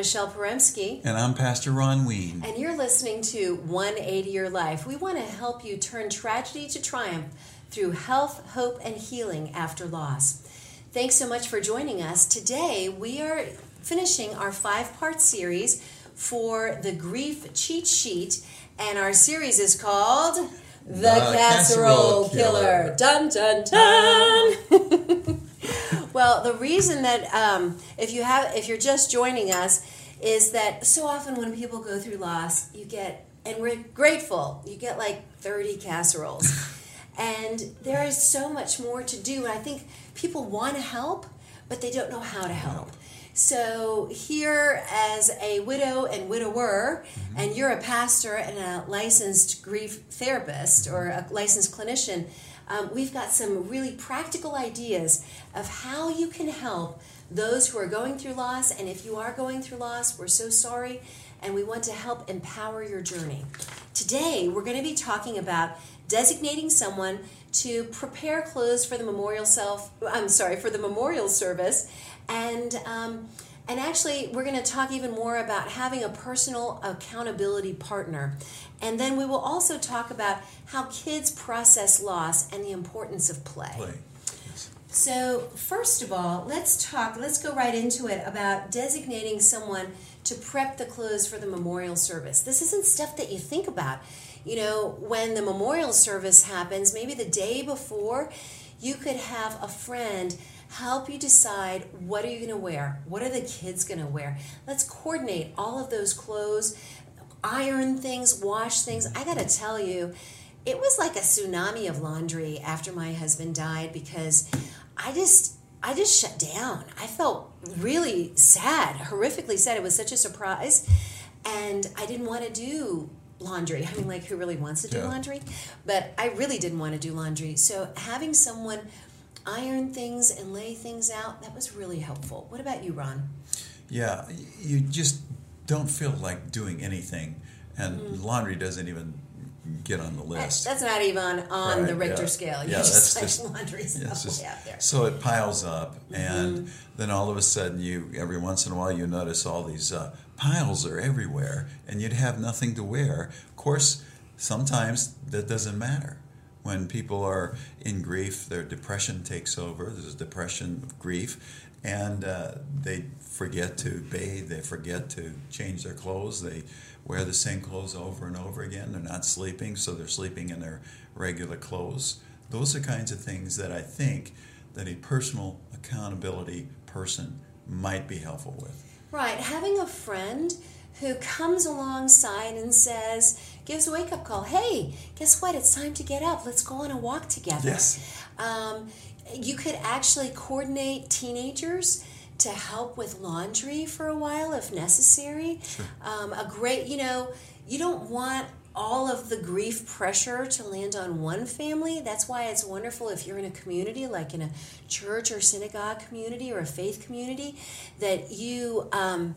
Mishael Porembski. And I'm Pastor Ron Wean. And you're listening to 180 Your Life. We want to help you turn tragedy to triumph through health, hope, and healing after loss. Thanks so much for joining us. Today, we are finishing our five part series for the Grief Cheat Sheet, and our series is called The, the Casserole, Casserole Killer. Killer. Dun dun dun! well, the reason that um, if you have if you're just joining us is that so often when people go through loss, you get and we're grateful. You get like 30 casseroles. and there is so much more to do. And I think people want to help, but they don't know how to help. So, here as a widow and widower, mm-hmm. and you're a pastor and a licensed grief therapist or a licensed clinician, um, we've got some really practical ideas of how you can help those who are going through loss. And if you are going through loss, we're so sorry, and we want to help empower your journey. Today, we're going to be talking about designating someone to prepare clothes for the memorial self. I'm sorry for the memorial service, and um, and actually, we're going to talk even more about having a personal accountability partner. And then we will also talk about how kids process loss and the importance of play. play. So, first of all, let's talk, let's go right into it about designating someone to prep the clothes for the memorial service. This isn't stuff that you think about. You know, when the memorial service happens, maybe the day before, you could have a friend help you decide what are you going to wear what are the kids going to wear let's coordinate all of those clothes iron things wash things i got to tell you it was like a tsunami of laundry after my husband died because i just i just shut down i felt really sad horrifically sad it was such a surprise and i didn't want to do laundry. I mean, like, who really wants to do yeah. laundry? But I really didn't want to do laundry. So having someone iron things and lay things out. That was really helpful. What about you, Ron? Yeah, you just don't feel like doing anything, and mm. laundry doesn't even get on the list. That's not even on right, the Richter yeah. scale. You yeah, just that's just laundry's yeah, just, out there. So it piles up, mm-hmm. and then all of a sudden, you every once in a while you notice all these uh, piles are everywhere, and you'd have nothing to wear. Of course, sometimes that doesn't matter when people are in grief, their depression takes over. There's a depression of grief, and uh, they forget to bathe. They forget to change their clothes. They wear the same clothes over and over again. They're not sleeping, so they're sleeping in their regular clothes. Those are kinds of things that I think that a personal accountability person might be helpful with. Right, having a friend who comes alongside and says, gives a wake up call. Hey, guess what? It's time to get up. Let's go on a walk together. Yes. Um, you could actually coordinate teenagers to help with laundry for a while if necessary. Sure. Um, a great, you know, you don't want all of the grief pressure to land on one family. That's why it's wonderful if you're in a community, like in a church or synagogue community or a faith community, that you. Um,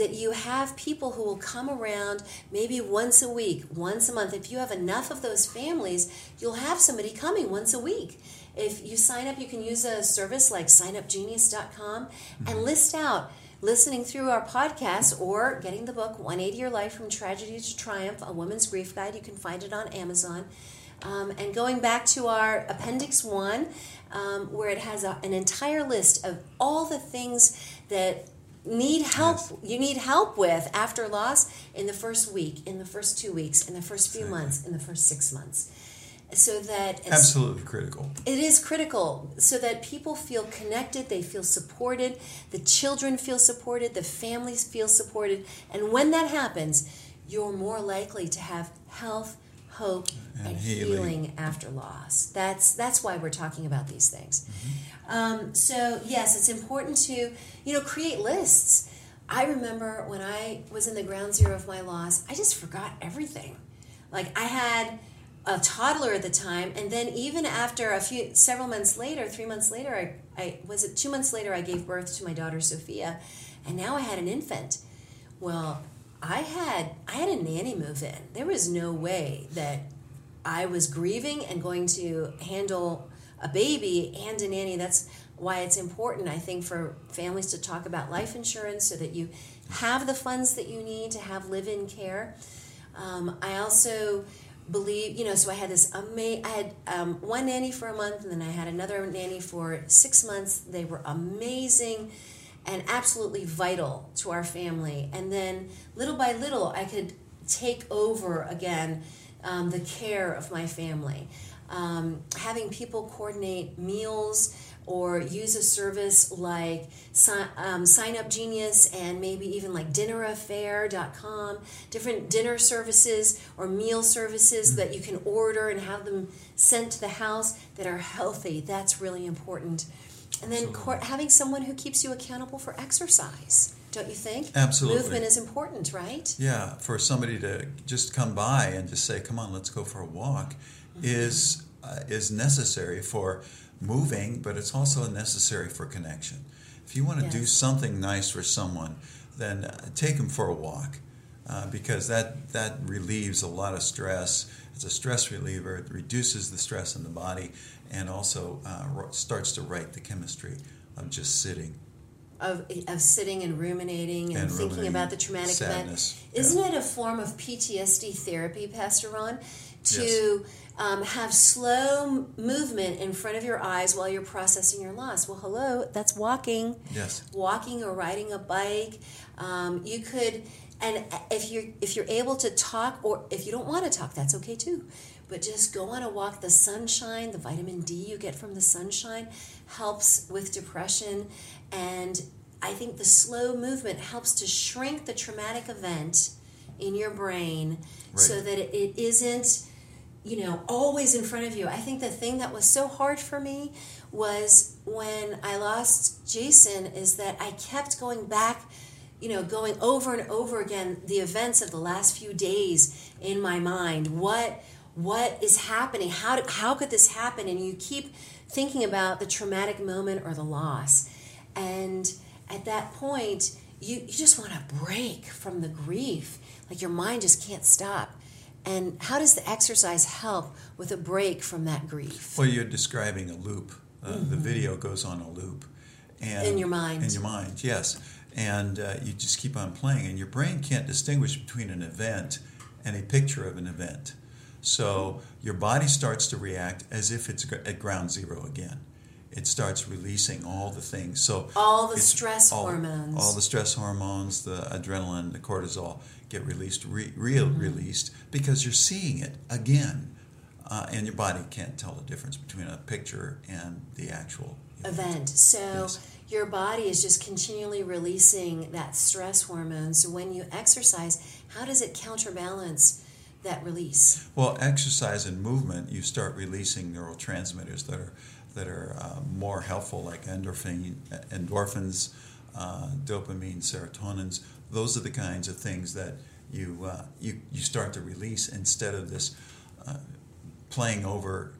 that you have people who will come around maybe once a week, once a month. If you have enough of those families, you'll have somebody coming once a week. If you sign up, you can use a service like signupgenius.com and mm-hmm. list out listening through our podcast or getting the book 180 Your Life from Tragedy to Triumph, a woman's grief guide. You can find it on Amazon. Um, and going back to our Appendix 1, um, where it has a, an entire list of all the things that need help yes. you need help with after loss in the first week in the first two weeks in the first few exactly. months in the first six months so that absolutely critical it is critical so that people feel connected they feel supported the children feel supported the families feel supported and when that happens you're more likely to have health hope and, and healing. healing. after loss that's that's why we're talking about these things mm-hmm. Um, so yes, it's important to you know create lists. I remember when I was in the ground zero of my loss, I just forgot everything. Like I had a toddler at the time, and then even after a few several months later, three months later, I, I was it two months later I gave birth to my daughter Sophia, and now I had an infant. Well, I had I had a nanny move in. There was no way that I was grieving and going to handle a baby and a nanny. That's why it's important, I think, for families to talk about life insurance so that you have the funds that you need to have live in care. Um, I also believe, you know, so I had this amazing, I had um, one nanny for a month and then I had another nanny for six months. They were amazing and absolutely vital to our family. And then little by little, I could take over again um, the care of my family. Um, having people coordinate meals or use a service like um, Sign Up Genius and maybe even like dinneraffair.com, different dinner services or meal services mm-hmm. that you can order and have them sent to the house that are healthy. That's really important. And then having someone who keeps you accountable for exercise don't you think? Absolutely. Movement is important, right? Yeah, for somebody to just come by and just say, "Come on, let's go for a walk," mm-hmm. is uh, is necessary for moving, but it's also necessary for connection. If you want to yes. do something nice for someone, then uh, take them for a walk uh, because that, that relieves a lot of stress. It's a stress reliever, it reduces the stress in the body and also uh, starts to right the chemistry of just sitting. Of, of sitting and ruminating and, and thinking ruminating, about the traumatic sadness, event. Isn't yeah. it a form of PTSD therapy, Pastor Ron? To yes um, have slow movement in front of your eyes while you're processing your loss. Well, hello, that's walking. Yes. Walking or riding a bike. Um, you could, and if you're if you're able to talk, or if you don't want to talk, that's okay too. But just go on a walk. The sunshine, the vitamin D you get from the sunshine, helps with depression, and I think the slow movement helps to shrink the traumatic event in your brain right. so that it, it isn't you know, always in front of you. I think the thing that was so hard for me was when I lost Jason is that I kept going back, you know, going over and over again the events of the last few days in my mind. What what is happening? How how could this happen? And you keep thinking about the traumatic moment or the loss. And at that point, you, you just want to break from the grief. Like your mind just can't stop. And how does the exercise help with a break from that grief? Well, you're describing a loop. Uh, mm-hmm. The video goes on a loop. And in your mind. In your mind, yes. And uh, you just keep on playing, and your brain can't distinguish between an event and a picture of an event. So your body starts to react as if it's at ground zero again. It starts releasing all the things. So all the stress all, hormones, all the stress hormones, the adrenaline, the cortisol get released, re, real mm-hmm. released because you're seeing it again, uh, and your body can't tell the difference between a picture and the actual event. event. So. Yes. Your body is just continually releasing that stress hormone. So when you exercise, how does it counterbalance that release? Well, exercise and movement, you start releasing neurotransmitters that are that are uh, more helpful, like endorphin, endorphins, uh, dopamine, serotonins those are the kinds of things that you uh, you you start to release instead of this uh, playing over.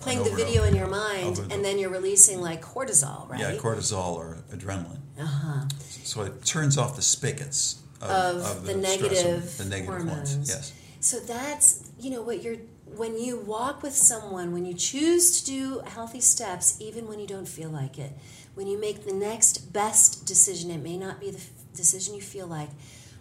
Playing the video in your mind, and then you're releasing like cortisol, right? Yeah, cortisol or adrenaline. Uh huh. So it turns off the spigots of, of, of the, the, negative, the negative hormones. Ones. Yes. So that's you know what you're when you walk with someone, when you choose to do healthy steps, even when you don't feel like it, when you make the next best decision, it may not be the decision you feel like,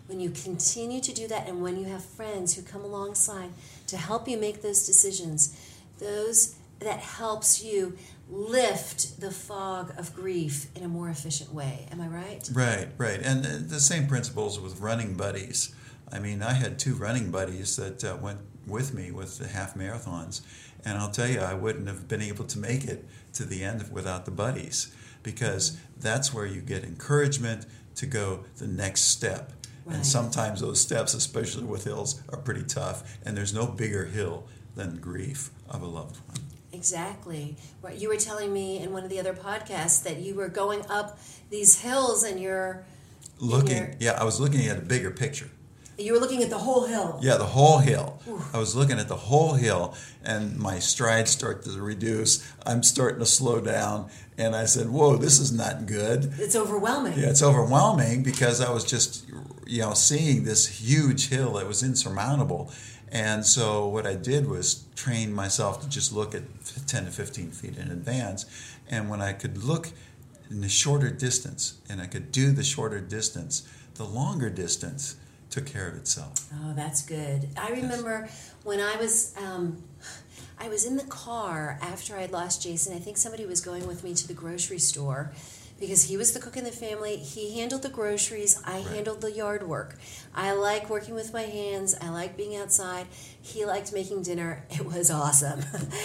when you continue to do that and when you have friends who come alongside to help you make those decisions, those that helps you lift the fog of grief in a more efficient way. Am I right? Right, right. And the same principles with running buddies. I mean, I had two running buddies that uh, went with me with the half marathons, and I'll tell you, I wouldn't have been able to make it to the end without the buddies because that's where you get encouragement, to go the next step. Right. And sometimes those steps, especially with hills, are pretty tough. And there's no bigger hill than grief of a loved one. Exactly. What you were telling me in one of the other podcasts that you were going up these hills and you're looking. Yeah, I was looking at a bigger picture. You were looking at the whole hill. Yeah, the whole hill. I was looking at the whole hill, and my strides start to reduce. I'm starting to slow down, and I said, "Whoa, this is not good." It's overwhelming. Yeah, it's overwhelming because I was just, you know, seeing this huge hill that was insurmountable, And so what I did was train myself to just look at 10 to 15 feet in advance. And when I could look in the shorter distance and I could do the shorter distance, the longer distance took care of itself. Oh, that's good. I remember yes. when I was um, I was in the car after I'd lost Jason. I think somebody was going with me to the grocery store because he was the cook in the family. He handled the groceries, I right. handled the yard work. I like working with my hands, I like being outside. He liked making dinner. It was awesome.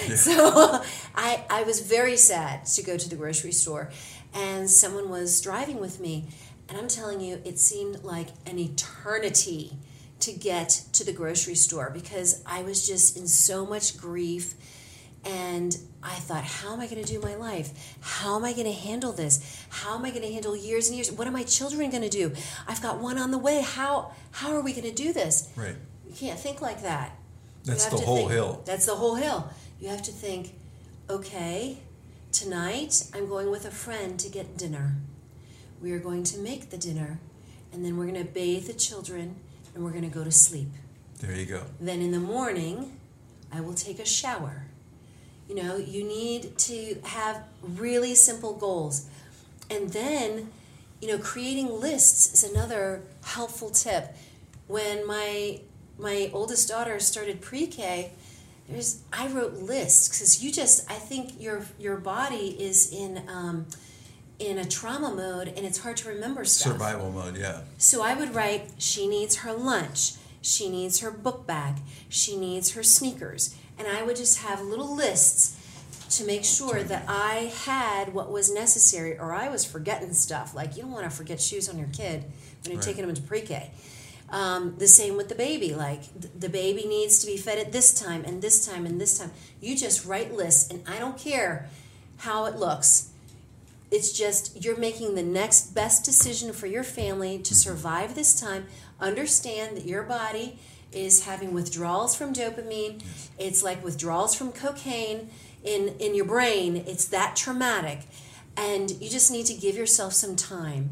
Yeah. so I, I was very sad to go to the grocery store, and someone was driving with me. And I'm telling you, it seemed like an eternity to get to the grocery store because I was just in so much grief and I thought, how am I going to do my life? How am I going to handle this? How am I going to handle years and years? What are my children going to do? I've got one on the way. How how are we going to do this? Right. You can't think like that. That's the whole think, hill. That's the whole hill. You have to think, okay, tonight I'm going with a friend to get dinner. We are going to make the dinner, and then we're going to bathe the children, and we're going to go to sleep. There you go. Then in the morning, I will take a shower you know, you need to have really simple goals. And then, you know, creating lists is another helpful tip. When my my oldest daughter started pre-K, there's I wrote lists because you just I think your your body is in um, in a trauma mode and it's hard to remember stuff. Survival mode, yeah. So I would write she needs her lunch, she needs her book bag, she needs her sneakers, and I would just have little lists to make sure that I had what was necessary, or I was forgetting stuff. Like you don't want to forget shoes on your kid when you're right. taking them into pre-K. Um, the same with the baby. Like the baby needs to be fed at this time and this time and this time. You just write lists, and I don't care how it looks. It's just you're making the next best decision for your family to survive this time. Understand that your body is having withdrawals from dopamine. It's like withdrawals from cocaine in in your brain. It's that traumatic, and you just need to give yourself some time,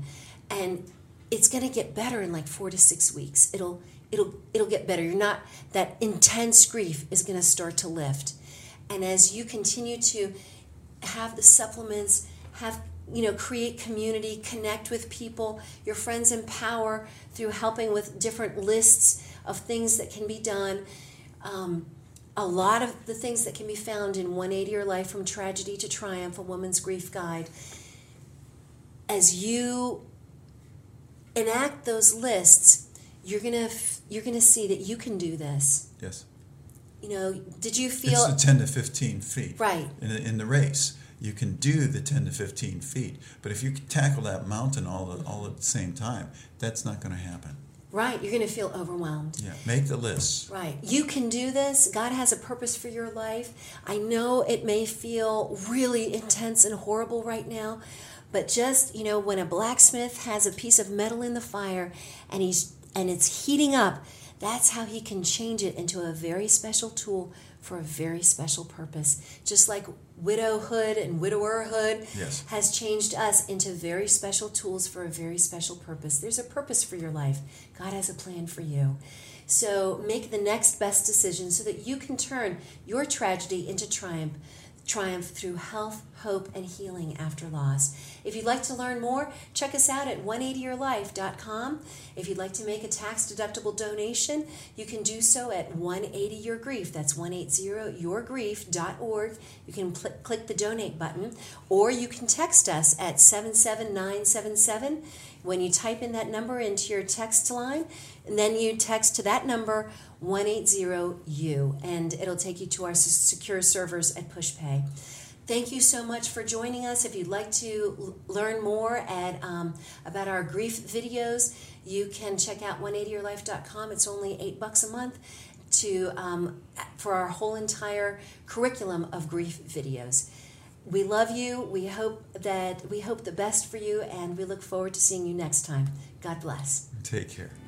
and it's going to get better in like four to six weeks. It'll it'll it'll get better. You're not that intense grief is going to start to lift, and as you continue to have the supplements, have you know create community connect with people your friends empower through helping with different lists of things that can be done um, a lot of the things that can be found in 180 Your Life from Tragedy to Triumph, a woman's grief guide. As you enact those lists, you're gonna you're gonna see that you can do this. Yes. You know, did you feel it's the 10 to 15 feet right in, in the race? You can do the 10 to 15 feet, but if you tackle that mountain all all at the same time, that's not going to happen. Right, you're going to feel overwhelmed. Yeah, make the list. Right. You can do this. God has a purpose for your life. I know it may feel really intense and horrible right now, but just, you know, when a blacksmith has a piece of metal in the fire and he's and it's heating up, that's how he can change it into a very special tool for a very special purpose. Just like widowhood and widowerhood yes. has changed us into very special tools for a very special purpose. There's a purpose for your life. God has a plan for you. So make the next best decision so that you can turn your tragedy into triumph triumph through health, hope, and healing after loss. If you'd like to learn more, check us out at 180yourlife.com. If you'd like to make a tax deductible donation, you can do so at 180 Your Grief. That's 180yourgrief.org. You can pl- click the donate button, or you can text us at 77977. When you type in that number into your text line, and then you text to that number 180U, and it'll take you to our secure servers at PushPay. Thank you so much for joining us. If you'd like to learn more at, um, about our grief videos, you can check out 180yourlife.com. It's only eight bucks a month to um, for our whole entire curriculum of grief videos. We love you. We hope that we hope the best for you, and we look forward to seeing you next time. God bless. Take care.